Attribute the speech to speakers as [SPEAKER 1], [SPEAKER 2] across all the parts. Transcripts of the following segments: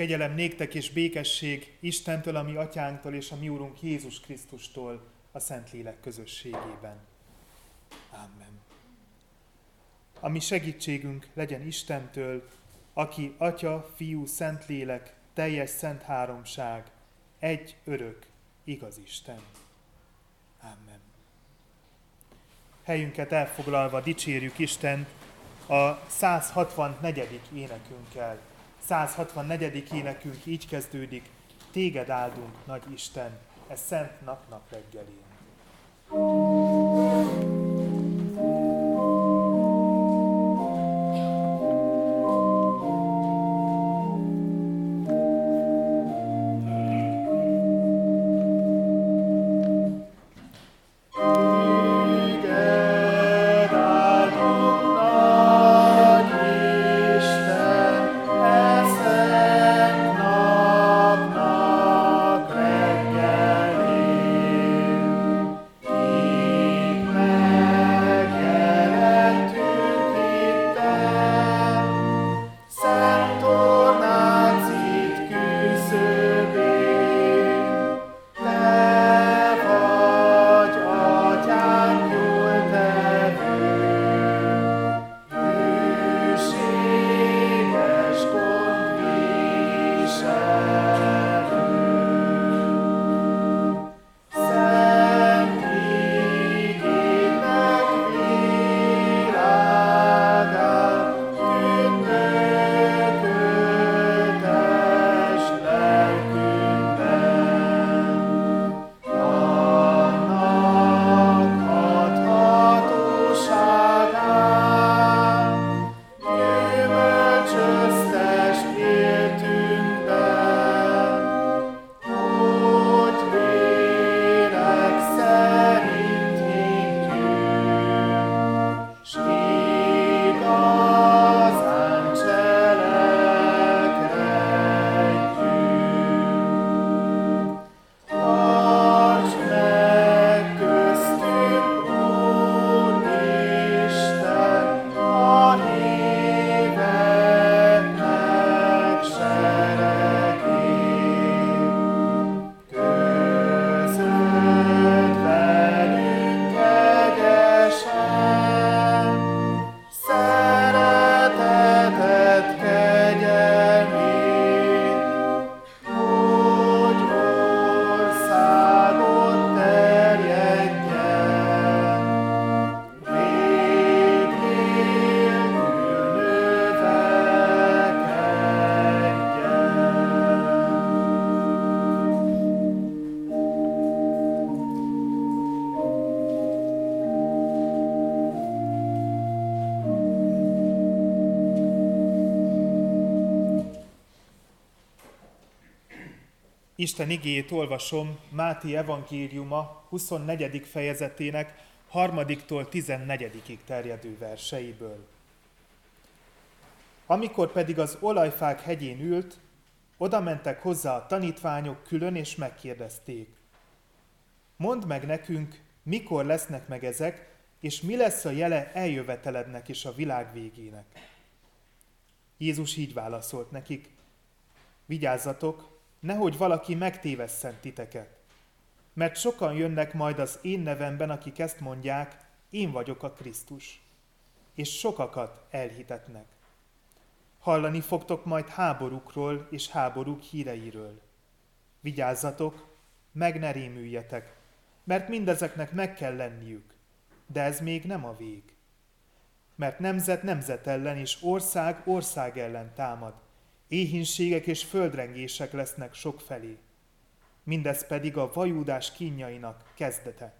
[SPEAKER 1] Kegyelem néktek és békesség Istentől, a mi atyánktól és a mi úrunk Jézus Krisztustól a Szentlélek közösségében. Amen. A mi segítségünk legyen Istentől, aki Atya, Fiú, Szentlélek, teljes szent háromság, egy örök, igaz Isten. Amen. Helyünket elfoglalva dicsérjük Isten a 164. énekünkkel. 164. énekünk így kezdődik, Téged áldunk, nagy Isten, ez szent nap-nap reggelén. thank Isten igéjét olvasom Máté evangéliuma 24. fejezetének harmadiktól 14. terjedő verseiből. Amikor pedig az olajfák hegyén ült, oda mentek hozzá a tanítványok külön, és megkérdezték. Mondd meg nekünk, mikor lesznek meg ezek, és mi lesz a jele eljövetelednek és a világ végének. Jézus így válaszolt nekik, vigyázzatok, nehogy valaki megtévesszen titeket. Mert sokan jönnek majd az én nevemben, akik ezt mondják, én vagyok a Krisztus. És sokakat elhitetnek. Hallani fogtok majd háborúkról és háborúk híreiről. Vigyázzatok, meg ne rémüljetek, mert mindezeknek meg kell lenniük, de ez még nem a vég. Mert nemzet nemzet ellen és ország ország ellen támad, éhínségek és földrengések lesznek sok felé. Mindez pedig a vajúdás kínjainak kezdete.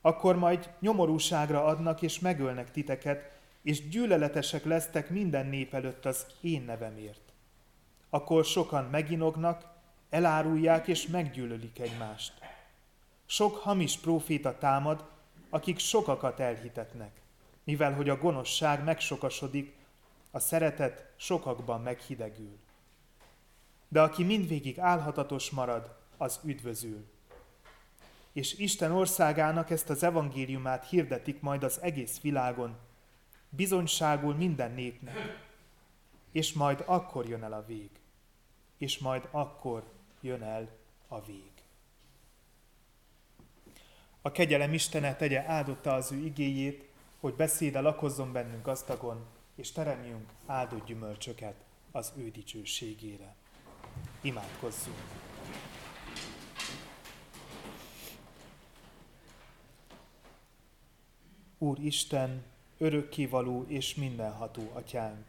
[SPEAKER 1] Akkor majd nyomorúságra adnak és megölnek titeket, és gyűlöletesek lesztek minden nép előtt az én nevemért. Akkor sokan meginognak, elárulják és meggyűlölik egymást. Sok hamis próféta támad, akik sokakat elhitetnek, mivel hogy a gonoszság megsokasodik, a szeretet sokakban meghidegül. De aki mindvégig álhatatos marad, az üdvözül. És Isten országának ezt az evangéliumát hirdetik majd az egész világon, bizonyságul minden népnek, és majd akkor jön el a vég. és majd akkor jön el a vég. A kegyelem Istene tegye áldotta az ő igéjét, hogy beszéde lakozzon bennünk gazdagon, és teremjünk áldott gyümölcsöket az ő dicsőségére. Imádkozzunk! Úr Isten, örökkévaló és mindenható atyánk,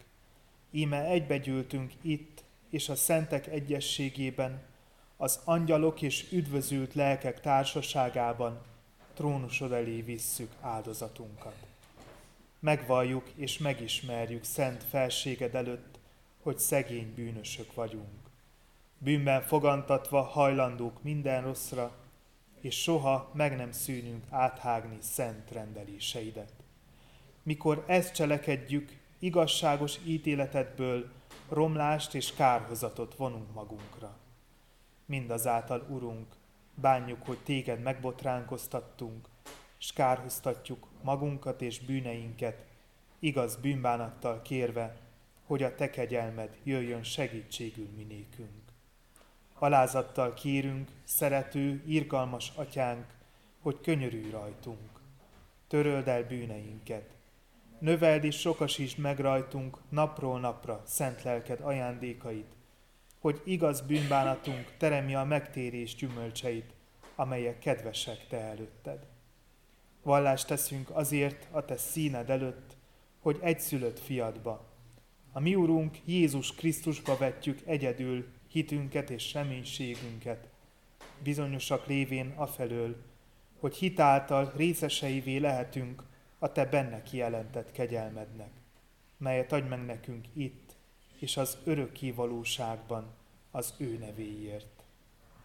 [SPEAKER 1] íme egybegyűltünk itt és a szentek egyességében, az angyalok és üdvözült lelkek társaságában trónusod elé visszük áldozatunkat. Megvalljuk és megismerjük szent felséged előtt, hogy szegény bűnösök vagyunk. Bűnben fogantatva hajlandók minden rosszra, és soha meg nem szűnünk áthágni szent rendeléseidet. Mikor ezt cselekedjük, igazságos ítéletedből romlást és kárhozatot vonunk magunkra. Mindazáltal, Urunk, bánjuk, hogy téged megbotránkoztattunk, és kárhoztatjuk magunkat és bűneinket, igaz bűnbánattal kérve, hogy a te kegyelmed jöjjön segítségül minékünk. Alázattal kérünk, szerető, irgalmas atyánk, hogy könyörülj rajtunk. Töröld el bűneinket. Növeld és sokasítsd meg rajtunk napról napra szent lelked ajándékait, hogy igaz bűnbánatunk teremje a megtérés gyümölcseit, amelyek kedvesek te előtted. Vallást teszünk azért a te színed előtt, hogy egyszülött fiadba, a mi Urunk Jézus Krisztusba vetjük egyedül hitünket és reménységünket, bizonyosak lévén afelől, hogy hitáltal részeseivé lehetünk a Te benne kijelentett kegyelmednek, melyet adj meg nekünk itt és az örökké valóságban az ő nevéért.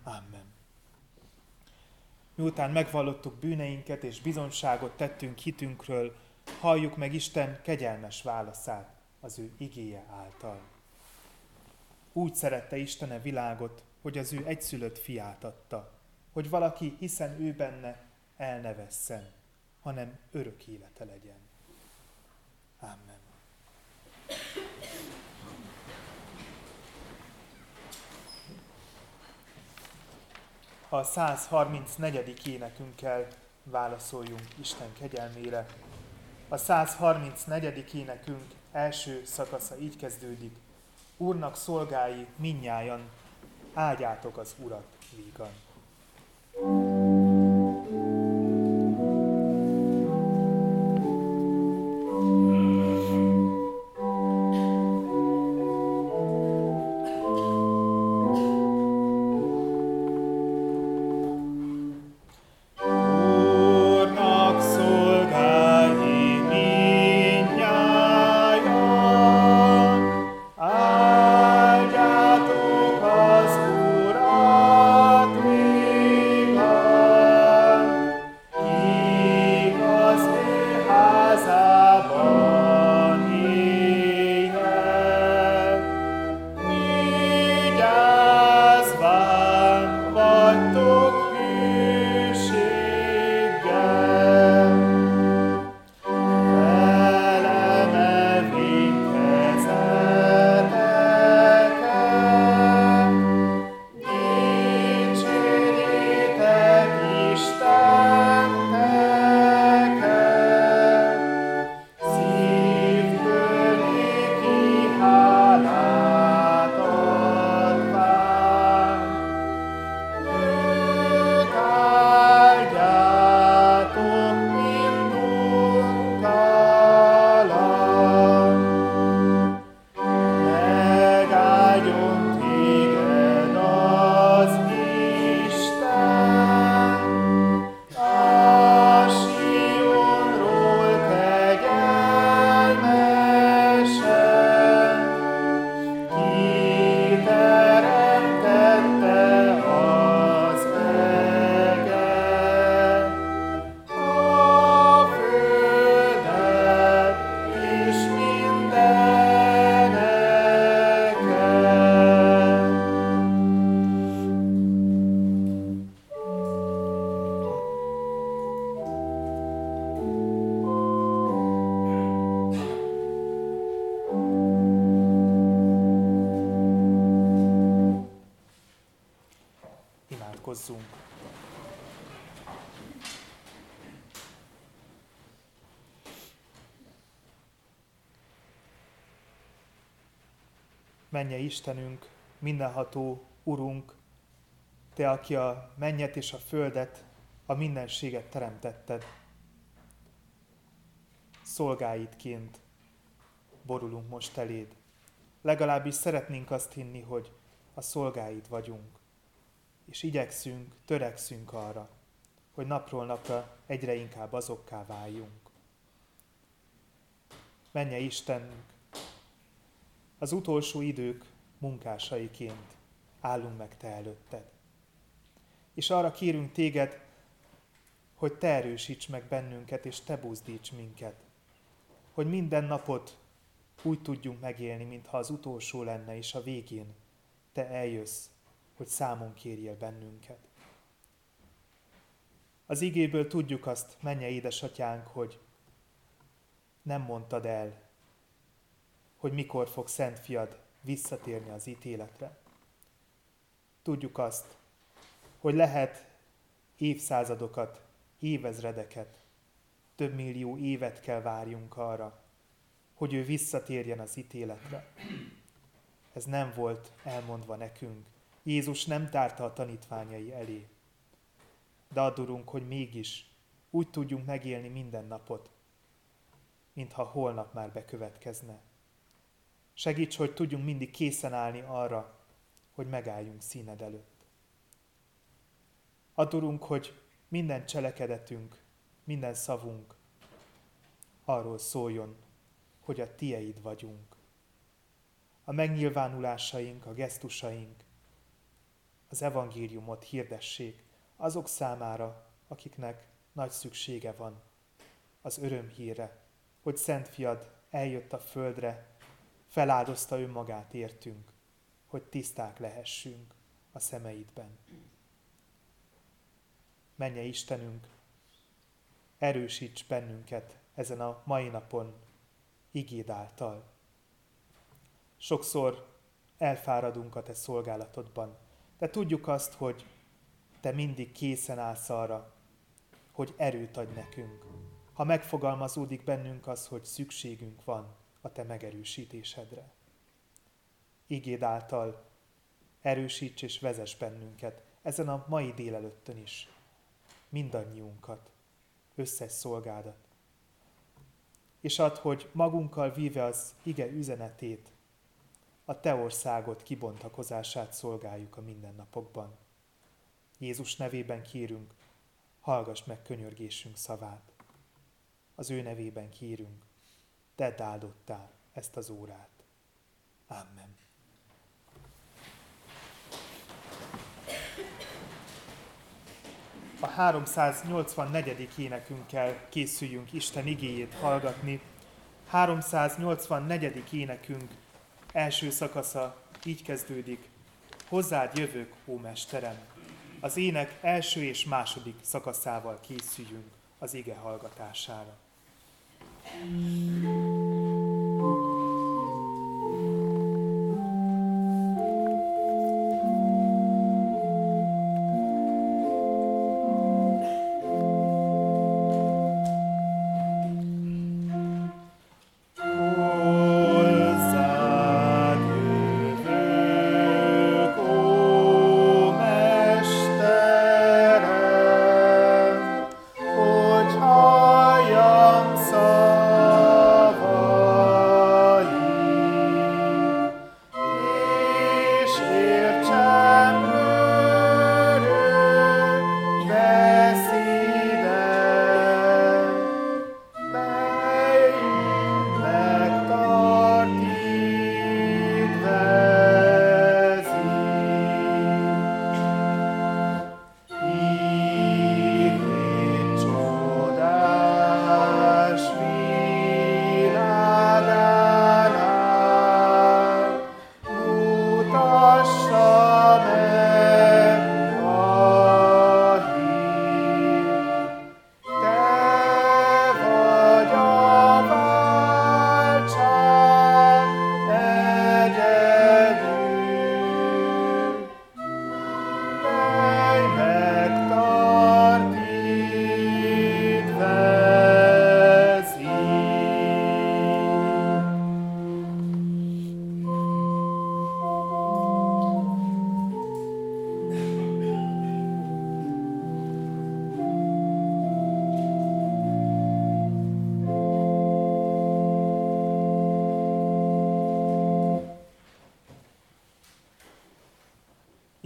[SPEAKER 1] Amen. Miután megvallottuk bűneinket és bizonságot tettünk hitünkről, halljuk meg Isten kegyelmes válaszát az ő igéje által. Úgy szerette Istene világot, hogy az ő egyszülött fiát adta, hogy valaki, hiszen ő benne, el ne vesszen, hanem örök élete legyen. Amen. A 134. énekünkkel válaszoljunk Isten kegyelmére. A 134. énekünk első szakasza így kezdődik. Úrnak szolgái minnyájan, áldjátok az Urat vígan. Imádkozzunk! Menje Istenünk, mindenható Urunk, Te, aki a mennyet és a földet, a mindenséget teremtetted. Szolgáidként borulunk most eléd. Legalábbis szeretnénk azt hinni, hogy a szolgáid vagyunk. És igyekszünk, törekszünk arra, hogy napról napra egyre inkább azokká váljunk. Menje Istenünk, az utolsó idők munkásaiként állunk meg Te előtted. És arra kérünk Téged, hogy Te erősíts meg bennünket, és Te buzdíts minket. Hogy minden napot úgy tudjunk megélni, mintha az utolsó lenne, és a végén Te eljössz, hogy számon kérjél bennünket. Az igéből tudjuk azt, menje édesatyánk, hogy nem mondtad el, hogy mikor fog Szent Fiad visszatérni az ítéletre. Tudjuk azt, hogy lehet évszázadokat, évezredeket, több millió évet kell várjunk arra, hogy ő visszatérjen az ítéletre. Ez nem volt elmondva nekünk. Jézus nem tárta a tanítványai elé. De adurunk, hogy mégis úgy tudjunk megélni minden napot, mintha holnap már bekövetkezne. Segíts, hogy tudjunk mindig készen állni arra, hogy megálljunk színed előtt. Adurunk, hogy minden cselekedetünk, minden szavunk arról szóljon, hogy a tieid vagyunk. A megnyilvánulásaink, a gesztusaink, az evangéliumot hirdessék azok számára, akiknek nagy szüksége van az örömhíre, hogy Szent Fiad eljött a földre, feláldozta önmagát értünk, hogy tiszták lehessünk a szemeidben. Menje Istenünk, erősíts bennünket ezen a mai napon igéd által. Sokszor elfáradunk a te szolgálatodban, de tudjuk azt, hogy te mindig készen állsz arra, hogy erőt adj nekünk. Ha megfogalmazódik bennünk az, hogy szükségünk van a te megerősítésedre. Igéd által erősíts és vezess bennünket ezen a mai délelőttön is, mindannyiunkat, összes szolgádat. És add, hogy magunkkal víve az ige üzenetét, a Te országot kibontakozását szolgáljuk a mindennapokban. Jézus nevében kérünk, hallgass meg könyörgésünk szavát. Az ő nevében kérünk, te áldottál ezt az órát. Amen. A 384. énekünkkel készüljünk Isten igéjét hallgatni. 384. énekünk első szakasza így kezdődik. Hozzád jövök, ó Mesterem! Az ének első és második szakaszával készüljünk az ige hallgatására. Thank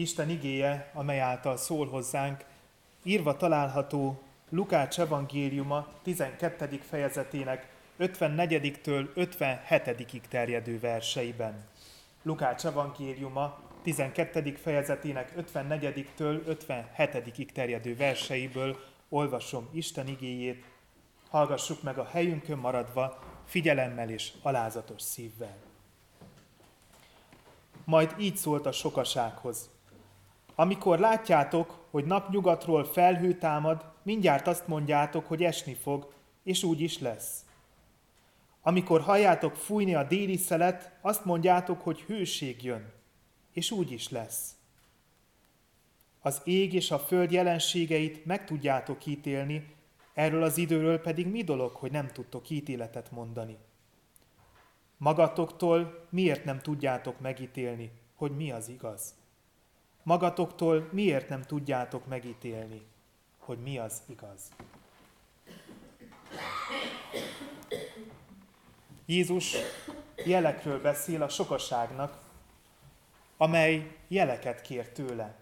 [SPEAKER 1] Isten igéje, amely által szól hozzánk, írva található Lukács evangéliuma 12. fejezetének 54-től 57-ig terjedő verseiben. Lukács evangéliuma 12. fejezetének 54-től 57-ig terjedő verseiből olvasom Isten igéjét, hallgassuk meg a helyünkön maradva, figyelemmel és alázatos szívvel. Majd így szólt a sokasághoz. Amikor látjátok, hogy napnyugatról felhő támad, mindjárt azt mondjátok, hogy esni fog, és úgy is lesz. Amikor halljátok fújni a déli szelet, azt mondjátok, hogy hőség jön, és úgy is lesz. Az ég és a föld jelenségeit meg tudjátok ítélni, erről az időről pedig mi dolog, hogy nem tudtok ítéletet mondani. Magatoktól miért nem tudjátok megítélni, hogy mi az igaz? Magatoktól miért nem tudjátok megítélni, hogy mi az igaz? Jézus jelekről beszél a sokaságnak, amely jeleket kér tőle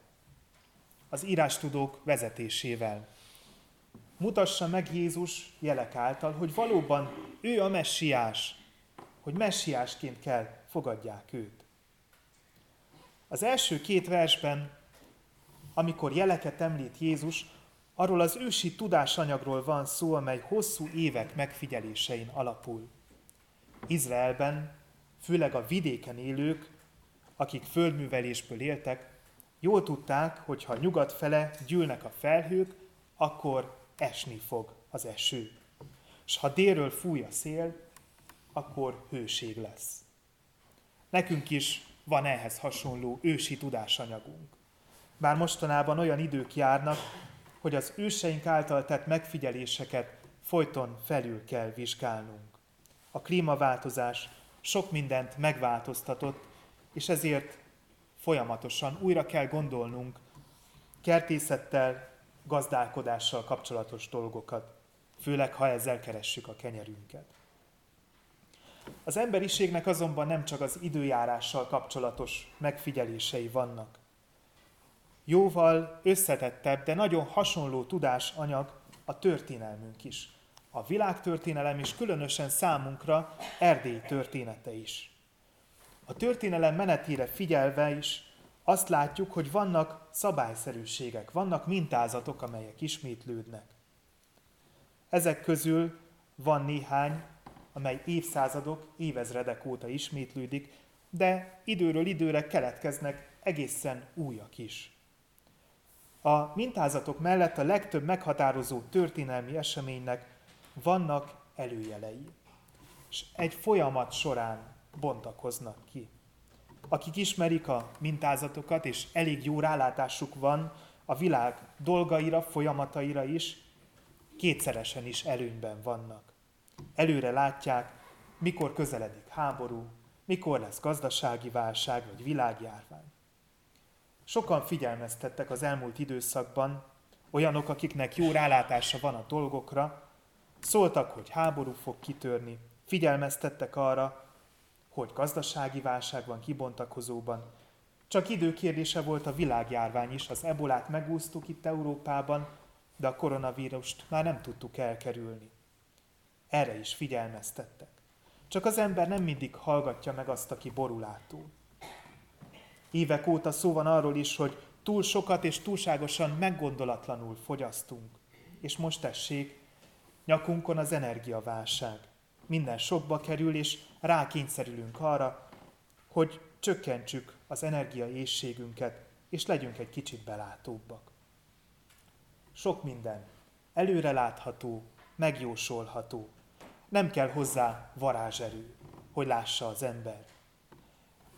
[SPEAKER 1] az írástudók vezetésével. Mutassa meg Jézus jelek által, hogy valóban ő a messiás, hogy messiásként kell fogadják őt. Az első két versben, amikor jeleket említ Jézus, arról az ősi tudásanyagról van szó, amely hosszú évek megfigyelésein alapul. Izraelben, főleg a vidéken élők, akik földművelésből éltek, jól tudták, hogy ha nyugat fele gyűlnek a felhők, akkor esni fog az eső. És ha délről fúj a szél, akkor hőség lesz. Nekünk is van ehhez hasonló ősi tudásanyagunk. Bár mostanában olyan idők járnak, hogy az őseink által tett megfigyeléseket folyton felül kell vizsgálnunk. A klímaváltozás sok mindent megváltoztatott, és ezért folyamatosan újra kell gondolnunk kertészettel, gazdálkodással kapcsolatos dolgokat, főleg ha ezzel keressük a kenyerünket. Az emberiségnek azonban nem csak az időjárással kapcsolatos megfigyelései vannak. Jóval összetettebb, de nagyon hasonló tudásanyag a történelmünk is. A világtörténelem is különösen számunkra Erdély története is. A történelem menetére figyelve is azt látjuk, hogy vannak szabályszerűségek, vannak mintázatok, amelyek ismétlődnek. Ezek közül van néhány, amely évszázadok, évezredek óta ismétlődik, de időről időre keletkeznek egészen újak is. A mintázatok mellett a legtöbb meghatározó történelmi eseménynek vannak előjelei, és egy folyamat során bontakoznak ki. Akik ismerik a mintázatokat, és elég jó rálátásuk van a világ dolgaira, folyamataira is, kétszeresen is előnyben vannak. Előre látják, mikor közeledik háború, mikor lesz gazdasági válság vagy világjárvány. Sokan figyelmeztettek az elmúlt időszakban, olyanok, akiknek jó rálátása van a dolgokra, szóltak, hogy háború fog kitörni, figyelmeztettek arra, hogy gazdasági válság van kibontakozóban. Csak időkérdése volt a világjárvány is, az ebolát megúsztuk itt Európában, de a koronavírust már nem tudtuk elkerülni. Erre is figyelmeztettek. Csak az ember nem mindig hallgatja meg azt, aki borulátul. Évek óta szó van arról is, hogy túl sokat és túlságosan meggondolatlanul fogyasztunk. És most tessék, nyakunkon az energiaválság. Minden sokba kerül, és rákényszerülünk arra, hogy csökkentsük az energiaészségünket, és legyünk egy kicsit belátóbbak. Sok minden előrelátható, megjósolható. Nem kell hozzá varázserő, hogy lássa az ember.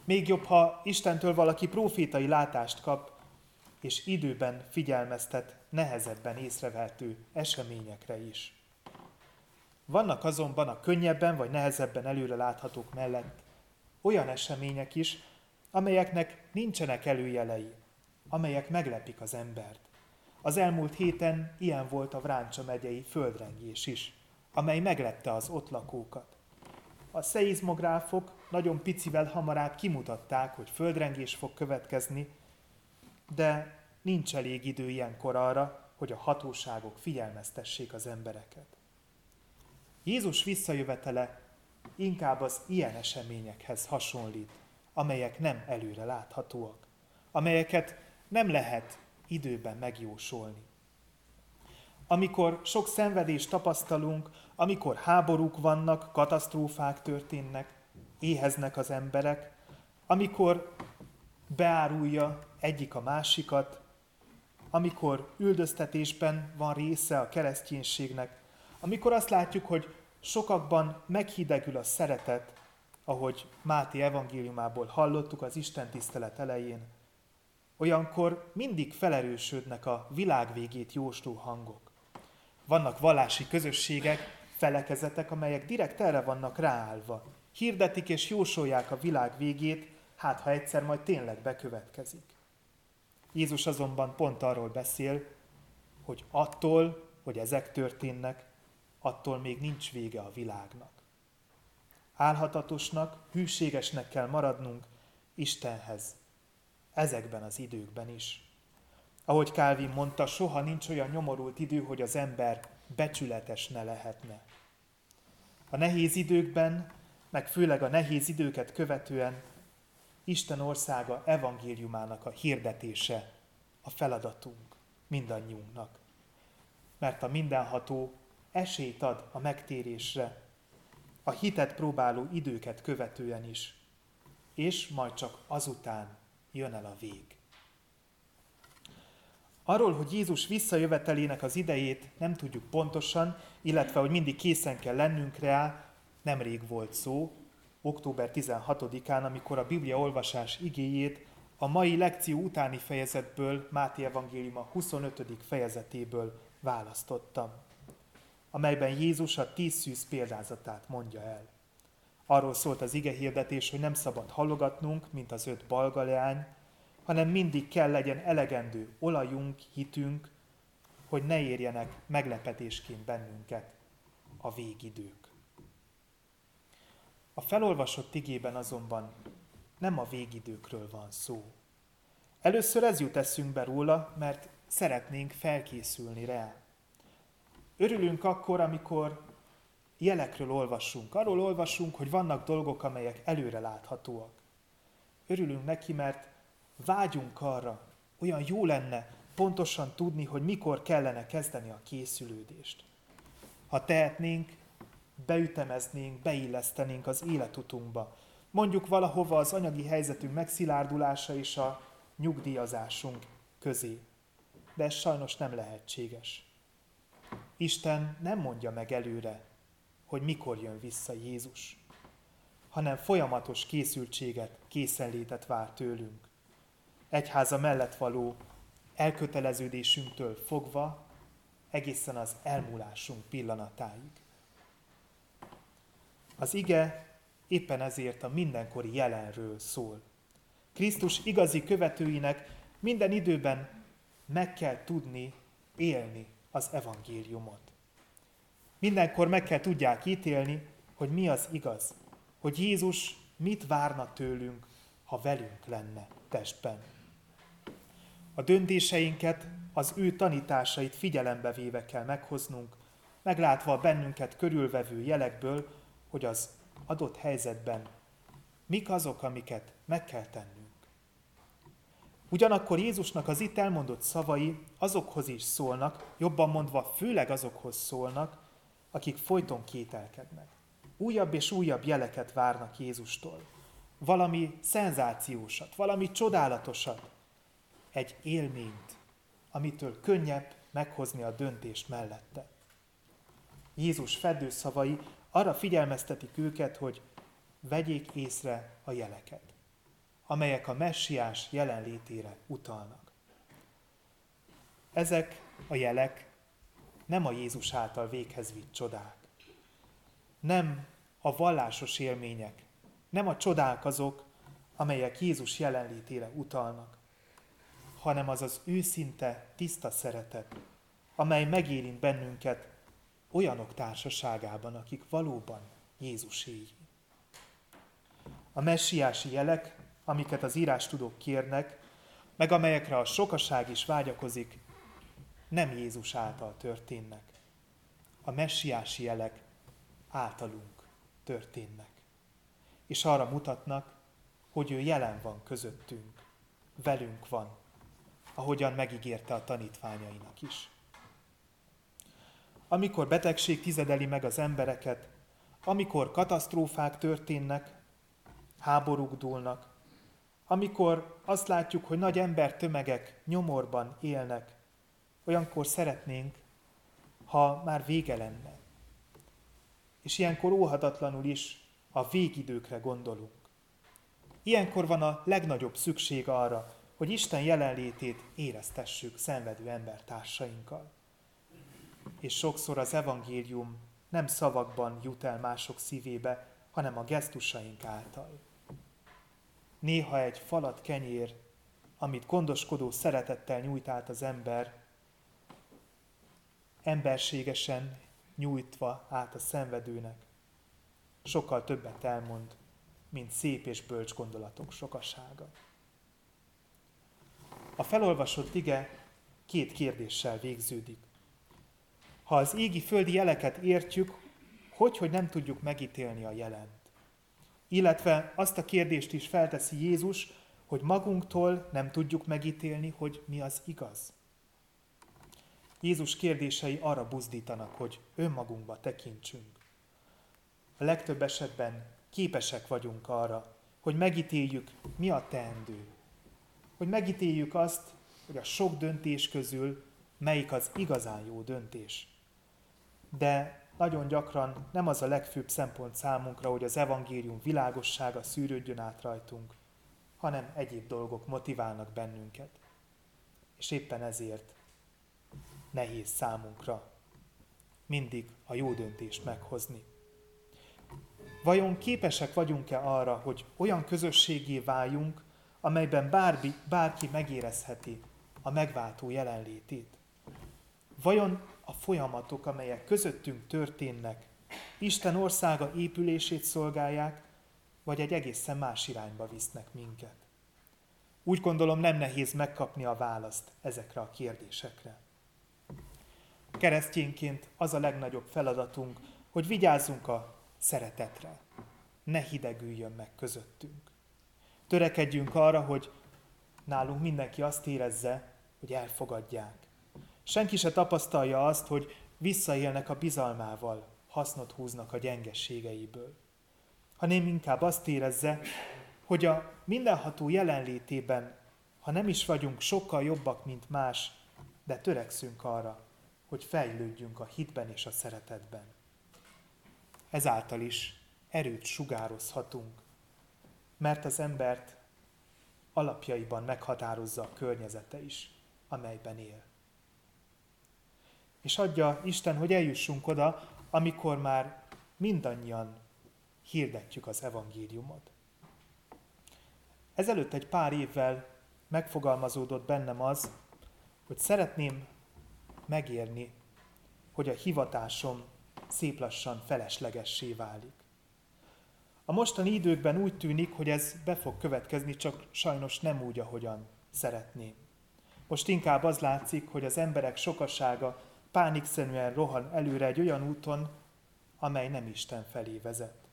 [SPEAKER 1] Még jobb, ha Istentől valaki profétai látást kap, és időben figyelmeztet nehezebben észrevehető eseményekre is. Vannak azonban a könnyebben vagy nehezebben előre láthatók mellett olyan események is, amelyeknek nincsenek előjelei, amelyek meglepik az embert. Az elmúlt héten ilyen volt a Vráncsa megyei földrengés is, amely meglepte az ott lakókat. A szeizmográfok nagyon picivel hamarabb kimutatták, hogy földrengés fog következni, de nincs elég idő ilyenkor arra, hogy a hatóságok figyelmeztessék az embereket. Jézus visszajövetele inkább az ilyen eseményekhez hasonlít, amelyek nem előre láthatóak, amelyeket nem lehet időben megjósolni. Amikor sok szenvedést tapasztalunk, amikor háborúk vannak, katasztrófák történnek, éheznek az emberek, amikor beárulja egyik a másikat, amikor üldöztetésben van része a kereszténységnek, amikor azt látjuk, hogy sokakban meghidegül a szeretet, ahogy Máté evangéliumából hallottuk az Isten tisztelet elején, olyankor mindig felerősödnek a világ végét jósló hangok. Vannak vallási közösségek, felekezetek, amelyek direkt erre vannak ráállva. Hirdetik és jósolják a világ végét, hát ha egyszer majd tényleg bekövetkezik. Jézus azonban pont arról beszél, hogy attól, hogy ezek történnek, attól még nincs vége a világnak. Álhatatosnak, hűségesnek kell maradnunk Istenhez, ezekben az időkben is. Ahogy Calvin mondta, soha nincs olyan nyomorult idő, hogy az ember becsületes ne lehetne. A nehéz időkben, meg főleg a nehéz időket követően Isten országa evangéliumának a hirdetése a feladatunk mindannyiunknak. Mert a mindenható esélyt ad a megtérésre, a hitet próbáló időket követően is, és majd csak azután jön el a vég. Arról, hogy Jézus visszajövetelének az idejét nem tudjuk pontosan, illetve hogy mindig készen kell lennünk rá, nemrég volt szó, október 16-án, amikor a Biblia olvasás igéjét a mai lekció utáni fejezetből, Máté Evangélium a 25. fejezetéből választottam, amelyben Jézus a tíz szűz példázatát mondja el. Arról szólt az ige hirdetés, hogy nem szabad halogatnunk, mint az öt balgaleány, hanem mindig kell legyen elegendő olajunk, hitünk, hogy ne érjenek meglepetésként bennünket a végidők. A felolvasott igében azonban nem a végidőkről van szó. Először ez jut eszünkbe róla, mert szeretnénk felkészülni rá. Örülünk akkor, amikor jelekről olvasunk. Arról olvasunk, hogy vannak dolgok, amelyek előre láthatóak. Örülünk neki, mert vágyunk arra, olyan jó lenne pontosan tudni, hogy mikor kellene kezdeni a készülődést. Ha tehetnénk, beütemeznénk, beillesztenénk az életutunkba. Mondjuk valahova az anyagi helyzetünk megszilárdulása és a nyugdíjazásunk közé. De ez sajnos nem lehetséges. Isten nem mondja meg előre, hogy mikor jön vissza Jézus, hanem folyamatos készültséget, készenlétet vár tőlünk. Egyháza mellett való elköteleződésünktől fogva egészen az elmúlásunk pillanatáig. Az ige éppen ezért a mindenkori jelenről szól. Krisztus igazi követőinek minden időben meg kell tudni élni az evangéliumot. Mindenkor meg kell tudják ítélni, hogy mi az igaz, hogy Jézus mit várna tőlünk, ha velünk lenne testben. A döntéseinket, az ő tanításait figyelembe véve kell meghoznunk, meglátva a bennünket körülvevő jelekből, hogy az adott helyzetben mik azok, amiket meg kell tennünk. Ugyanakkor Jézusnak az itt elmondott szavai azokhoz is szólnak, jobban mondva főleg azokhoz szólnak, akik folyton kételkednek. Újabb és újabb jeleket várnak Jézustól. Valami szenzációsat, valami csodálatosat, egy élményt, amitől könnyebb meghozni a döntést mellette. Jézus fedőszavai arra figyelmeztetik őket, hogy vegyék észre a jeleket, amelyek a messiás jelenlétére utalnak. Ezek a jelek nem a Jézus által véghez vitt csodák, nem a vallásos élmények, nem a csodák azok, amelyek Jézus jelenlétére utalnak, hanem az az őszinte, tiszta szeretet, amely megérint bennünket olyanok társaságában, akik valóban Jézuséi. A messiási jelek, amiket az írás tudók kérnek, meg amelyekre a sokaság is vágyakozik, nem Jézus által történnek. A messiási jelek általunk történnek. És arra mutatnak, hogy ő jelen van közöttünk, velünk van, ahogyan megígérte a tanítványainak is. Amikor betegség tizedeli meg az embereket, amikor katasztrófák történnek, háborúk dúlnak, amikor azt látjuk, hogy nagy embertömegek nyomorban élnek, olyankor szeretnénk, ha már vége lenne. És ilyenkor óhatatlanul is a végidőkre gondolunk. Ilyenkor van a legnagyobb szükség arra, hogy Isten jelenlétét éreztessük szenvedő embertársainkkal. És sokszor az evangélium nem szavakban jut el mások szívébe, hanem a gesztusaink által. Néha egy falat kenyér, amit gondoskodó szeretettel nyújt át az ember, emberségesen nyújtva át a szenvedőnek, sokkal többet elmond, mint szép és bölcs gondolatok sokasága. A felolvasott ige két kérdéssel végződik. Ha az égi földi jeleket értjük, hogy, hogy nem tudjuk megítélni a jelent? Illetve azt a kérdést is felteszi Jézus, hogy magunktól nem tudjuk megítélni, hogy mi az igaz. Jézus kérdései arra buzdítanak, hogy önmagunkba tekintsünk. A legtöbb esetben képesek vagyunk arra, hogy megítéljük, mi a teendő. Hogy megítéljük azt, hogy a sok döntés közül melyik az igazán jó döntés. De nagyon gyakran nem az a legfőbb szempont számunkra, hogy az evangélium világossága szűrődjön át rajtunk, hanem egyéb dolgok motiválnak bennünket. És éppen ezért nehéz számunkra mindig a jó döntést meghozni. Vajon képesek vagyunk-e arra, hogy olyan közösségé váljunk, amelyben bárbi, bárki megérezheti a megváltó jelenlétét? Vajon a folyamatok, amelyek közöttünk történnek, Isten országa épülését szolgálják, vagy egy egészen más irányba visznek minket? Úgy gondolom nem nehéz megkapni a választ ezekre a kérdésekre. Keresztényként az a legnagyobb feladatunk, hogy vigyázzunk a szeretetre. Ne hidegüljön meg közöttünk. Törekedjünk arra, hogy nálunk mindenki azt érezze, hogy elfogadják. Senki se tapasztalja azt, hogy visszaélnek a bizalmával, hasznot húznak a gyengességeiből. Hanem inkább azt érezze, hogy a mindenható jelenlétében, ha nem is vagyunk sokkal jobbak, mint más, de törekszünk arra, hogy fejlődjünk a hitben és a szeretetben. Ezáltal is erőt sugározhatunk, mert az embert alapjaiban meghatározza a környezete is, amelyben él. És adja Isten, hogy eljussunk oda, amikor már mindannyian hirdetjük az evangéliumot. Ezelőtt egy pár évvel megfogalmazódott bennem az, hogy szeretném megérni, hogy a hivatásom szép lassan feleslegessé válik. A mostani időkben úgy tűnik, hogy ez be fog következni, csak sajnos nem úgy, ahogyan szeretném. Most inkább az látszik, hogy az emberek sokasága pánikszerűen rohan előre egy olyan úton, amely nem Isten felé vezet.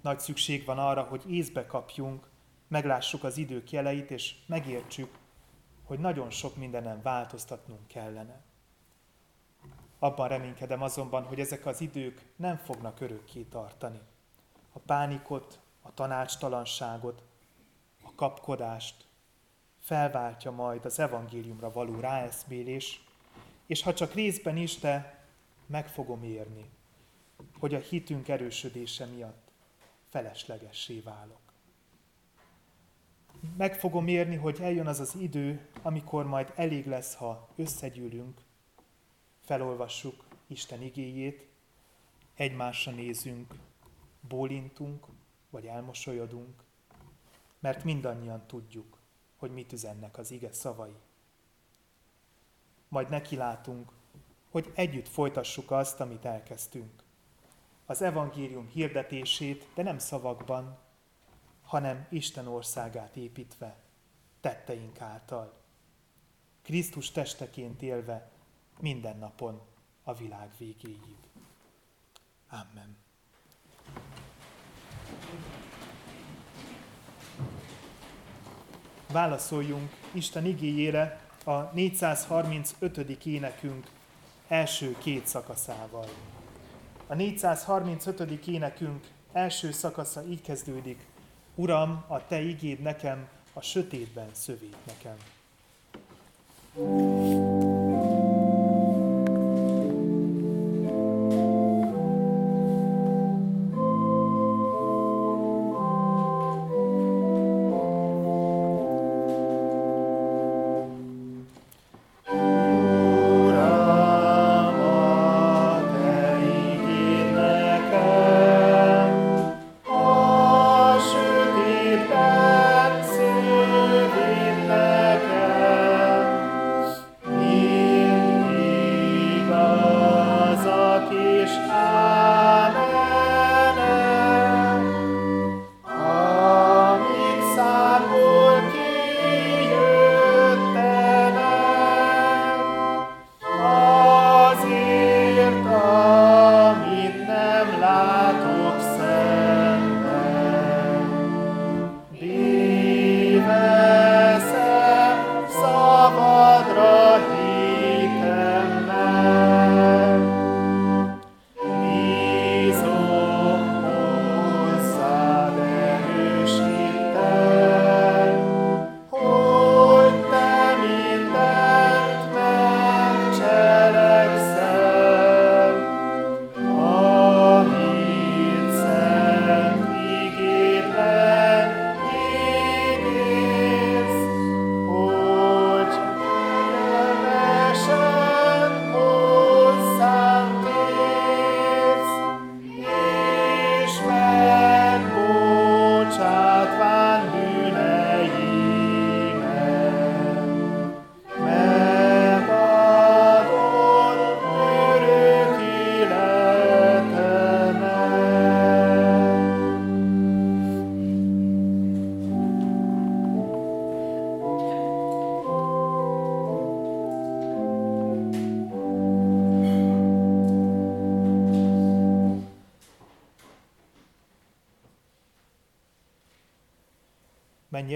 [SPEAKER 1] Nagy szükség van arra, hogy észbe kapjunk, meglássuk az idők jeleit, és megértsük, hogy nagyon sok mindenen változtatnunk kellene. Abban reménykedem azonban, hogy ezek az idők nem fognak örökké tartani. A pánikot, a tanácstalanságot, a kapkodást. Felváltja majd az evangéliumra való ráeszmélés, és ha csak részben is, de meg fogom érni, hogy a hitünk erősödése miatt feleslegessé válok. Meg fogom érni, hogy eljön az az idő, amikor majd elég lesz, ha összegyűlünk, felolvassuk Isten igéjét, egymásra nézünk, bólintunk, vagy elmosolyodunk, mert mindannyian tudjuk, hogy mit üzennek az ige szavai. Majd nekilátunk, hogy együtt folytassuk azt, amit elkezdtünk. Az evangélium hirdetését, de nem szavakban, hanem Isten országát építve tetteink által. Krisztus testeként élve minden napon a világ végéig. Amen. Válaszoljunk Isten igéjére a 435. énekünk első két szakaszával. A 435. énekünk első szakasza így kezdődik. Uram, a Te igéd nekem, a sötétben szövét nekem. thank you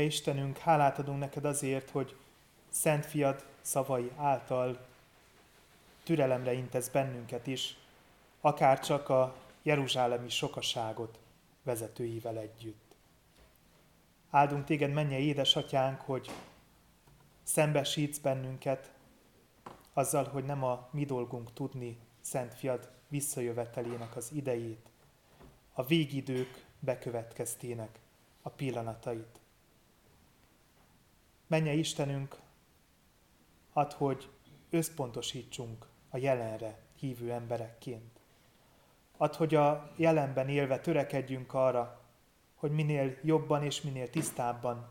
[SPEAKER 1] Istenünk, hálát adunk neked azért, hogy Szent Fiad szavai által türelemre intesz bennünket is, akár csak a jeruzsálemi sokaságot vezetőivel együtt. Áldunk téged, menje édesatyánk, hogy szembesítsz bennünket azzal, hogy nem a mi dolgunk tudni Szent Fiad visszajövetelének az idejét, a végidők bekövetkeztének a pillanatait. Menje Istenünk, ad, hogy összpontosítsunk a jelenre hívő emberekként. Ad, hogy a jelenben élve törekedjünk arra, hogy minél jobban és minél tisztábban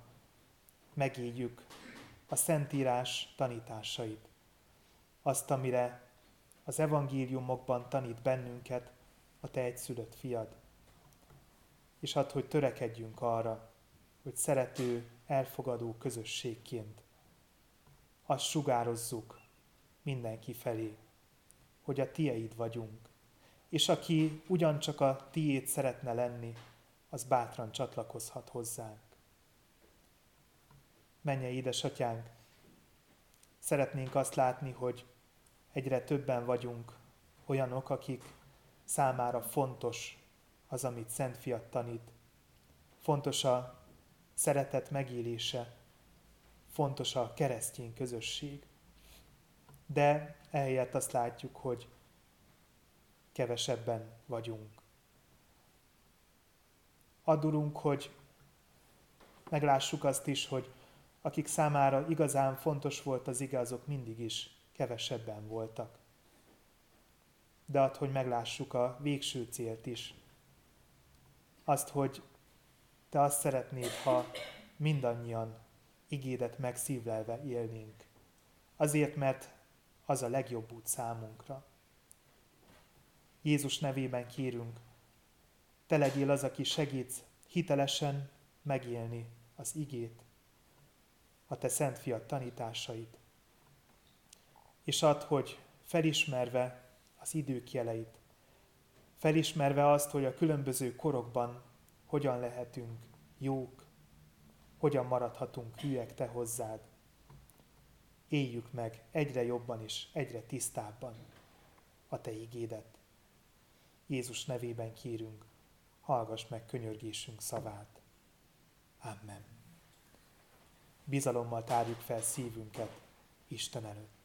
[SPEAKER 1] megéljük a Szentírás tanításait. Azt, amire az evangéliumokban tanít bennünket a Te egyszülött fiad. És add, hogy törekedjünk arra, hogy szerető, elfogadó közösségként azt sugározzuk mindenki felé, hogy a tieid vagyunk, és aki ugyancsak a tiéd szeretne lenni, az bátran csatlakozhat hozzánk. Menje, édesatyánk, szeretnénk azt látni, hogy egyre többen vagyunk olyanok, akik számára fontos az, amit Szent Fiat tanít. Fontos a szeretet megélése, fontos a keresztény közösség. De ehelyett azt látjuk, hogy kevesebben vagyunk. Adurunk, hogy meglássuk azt is, hogy akik számára igazán fontos volt az ige, azok mindig is kevesebben voltak. De ad, hogy meglássuk a végső célt is. Azt, hogy te azt szeretnéd, ha mindannyian igédet megszívlelve élnénk. Azért, mert az a legjobb út számunkra. Jézus nevében kérünk, te legyél az, aki segítsz hitelesen megélni az igét, a te szent fiat tanításait. És add, hogy felismerve az idők jeleit, felismerve azt, hogy a különböző korokban hogyan lehetünk jók, hogyan maradhatunk hülyek te hozzád. Éljük meg egyre jobban és egyre tisztábban a te ígédet. Jézus nevében kérünk, hallgass meg könyörgésünk szavát. Amen. Bizalommal tárjuk fel szívünket Isten előtt.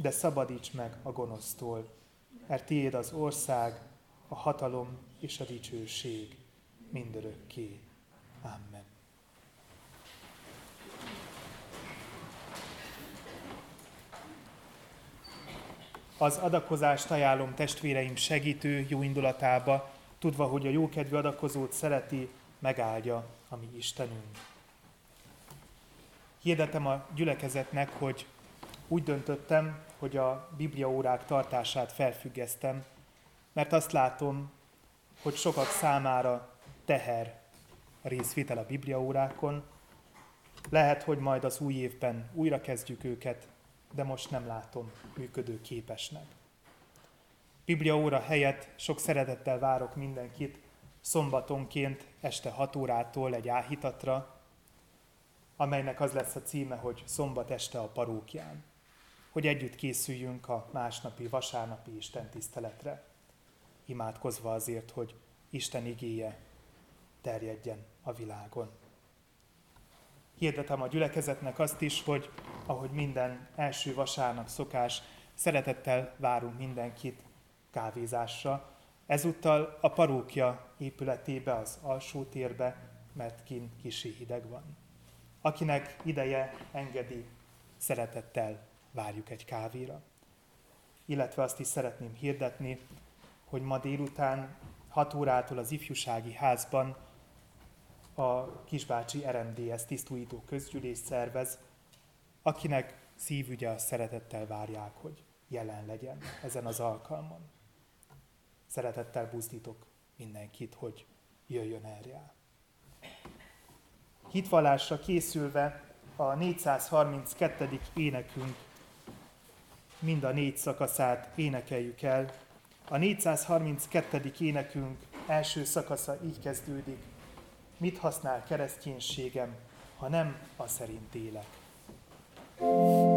[SPEAKER 1] de szabadíts meg a gonosztól, mert tiéd az ország, a hatalom és a dicsőség mindörökké. Amen. Az adakozást ajánlom testvéreim segítő jó indulatába, tudva, hogy a jókedvű adakozót szereti, megáldja a mi Istenünk. Hirdetem a gyülekezetnek, hogy úgy döntöttem, hogy a bibliaórák tartását felfüggesztem, mert azt látom, hogy sokak számára teher a részvétel a bibliaórákon. Lehet, hogy majd az új évben újra kezdjük őket, de most nem látom működő képesnek. Bibliaóra helyett sok szeretettel várok mindenkit szombatonként este 6 órától egy áhítatra, amelynek az lesz a címe, hogy szombat este a parókján hogy együtt készüljünk a másnapi, vasárnapi Isten tiszteletre, imádkozva azért, hogy Isten igéje terjedjen a világon. Hirdetem a gyülekezetnek azt is, hogy ahogy minden első vasárnap szokás, szeretettel várunk mindenkit kávézásra. Ezúttal a parókja épületébe, az alsó térbe, mert kint kisi hideg van. Akinek ideje engedi, szeretettel várjuk egy kávéra. Illetve azt is szeretném hirdetni, hogy ma délután 6 órától az ifjúsági házban a Kisbácsi RMDS tisztújító közgyűlés szervez, akinek szívügye a szeretettel várják, hogy jelen legyen ezen az alkalmon. Szeretettel buzdítok mindenkit, hogy jöjjön erre. Hitvallásra készülve a 432. énekünk mind a négy szakaszát énekeljük el. A 432. énekünk első szakasza így kezdődik. Mit használ kereszténységem, ha nem a szerint élek? thank you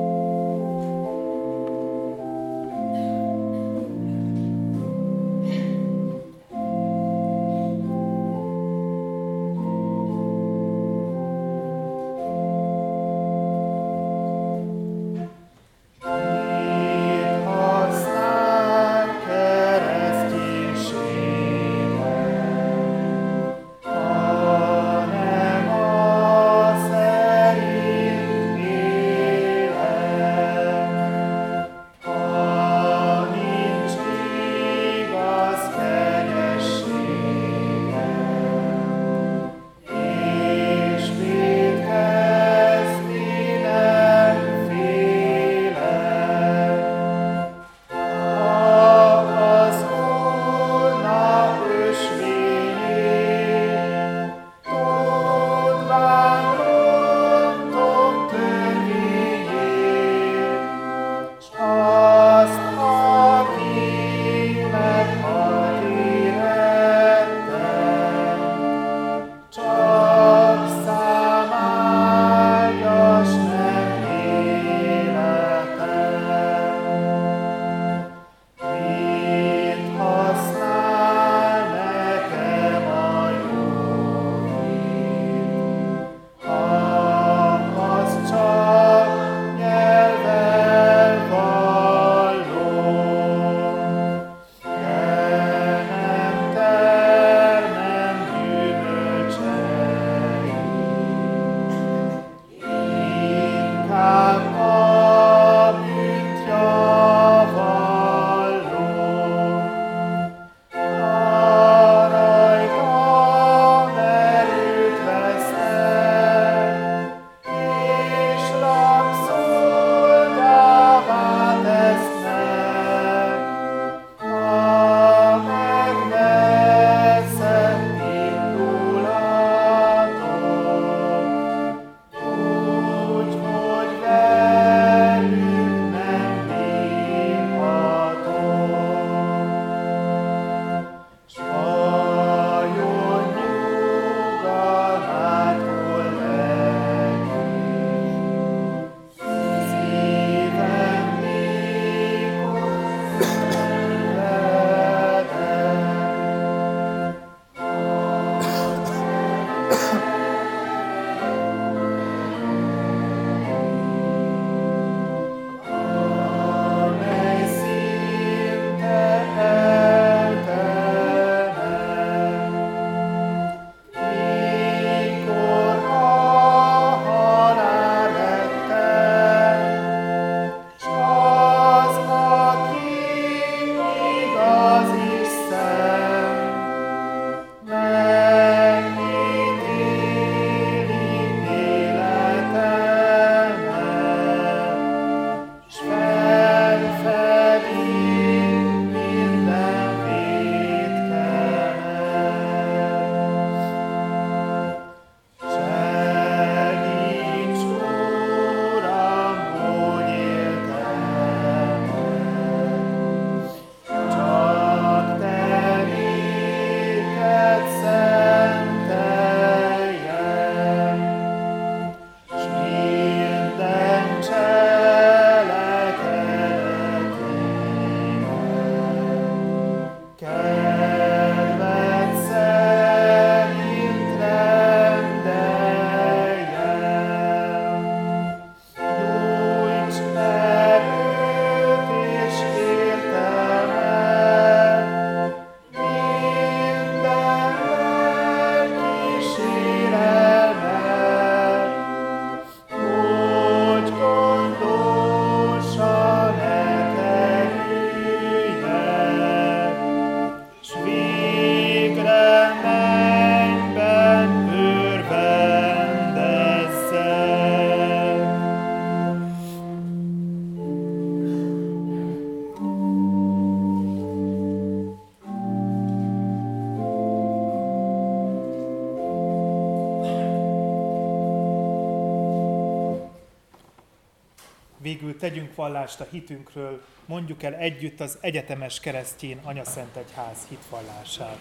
[SPEAKER 1] tegyünk vallást a hitünkről, mondjuk el együtt az egyetemes keresztjén Anyaszent Egyház hitvallását.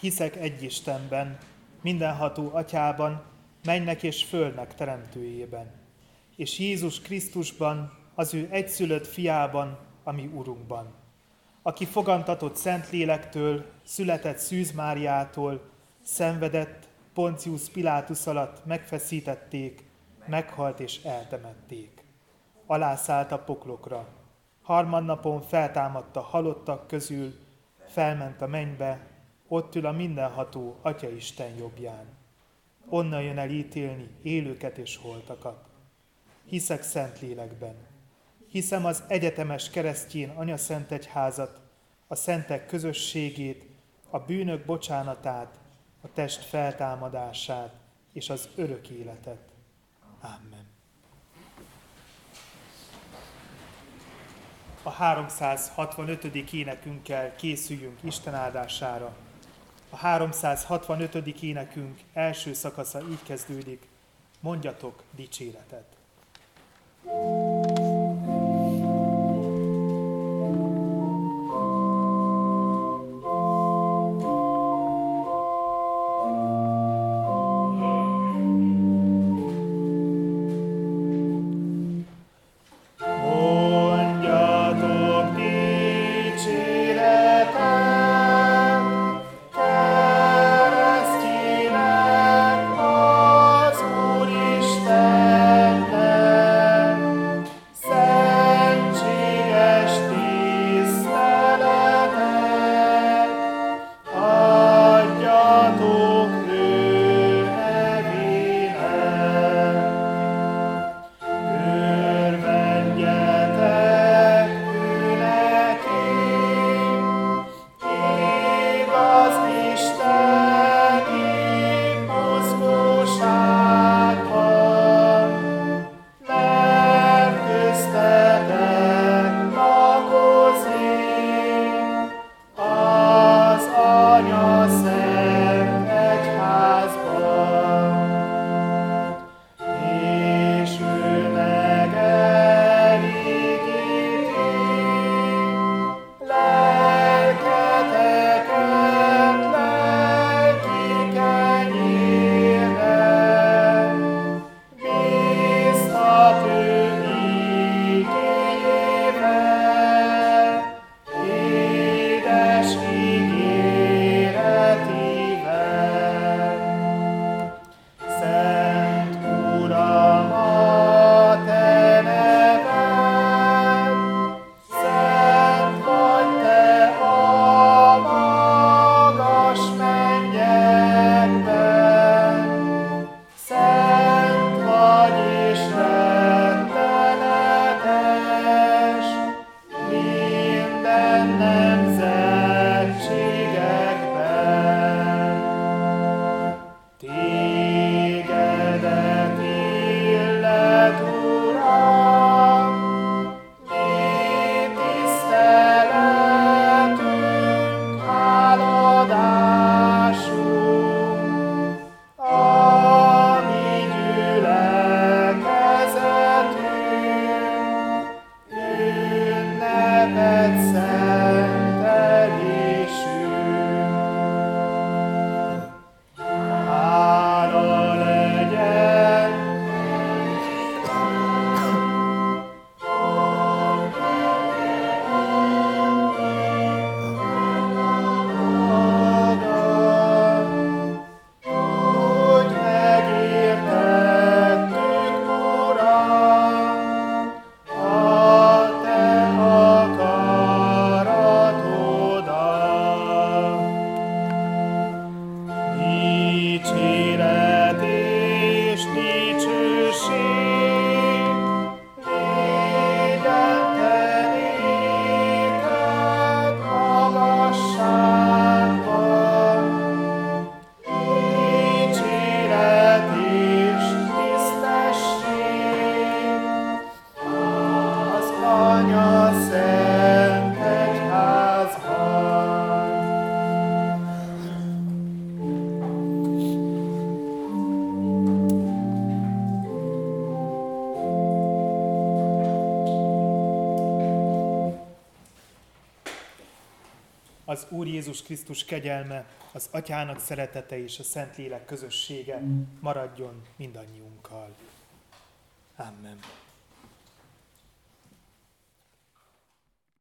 [SPEAKER 1] Hiszek egy Istenben, mindenható atyában, mennek és földnek teremtőjében, és Jézus Krisztusban, az ő egyszülött fiában, ami Urunkban, aki fogantatott Szentlélektől, született Szűz Máriától, szenvedett, Poncius Pilátus alatt megfeszítették, meghalt és eltemették. Alászállt a poklokra. Harmadnapon feltámadta halottak közül, felment a mennybe, ott ül a mindenható Atya Isten jobbján. Onnan jön el ítélni élőket és holtakat. Hiszek szent lélekben. Hiszem az egyetemes keresztjén Anya Szent Egyházat, a szentek közösségét, a bűnök bocsánatát, a test feltámadását és az örök életet. Amen. A 365. énekünkkel készüljünk Isten áldására. A 365. énekünk első szakasza így kezdődik, mondjatok dicséretet. thank you az Úr Jézus Krisztus kegyelme, az Atyának szeretete és a Szentlélek közössége maradjon mindannyiunkkal. Amen.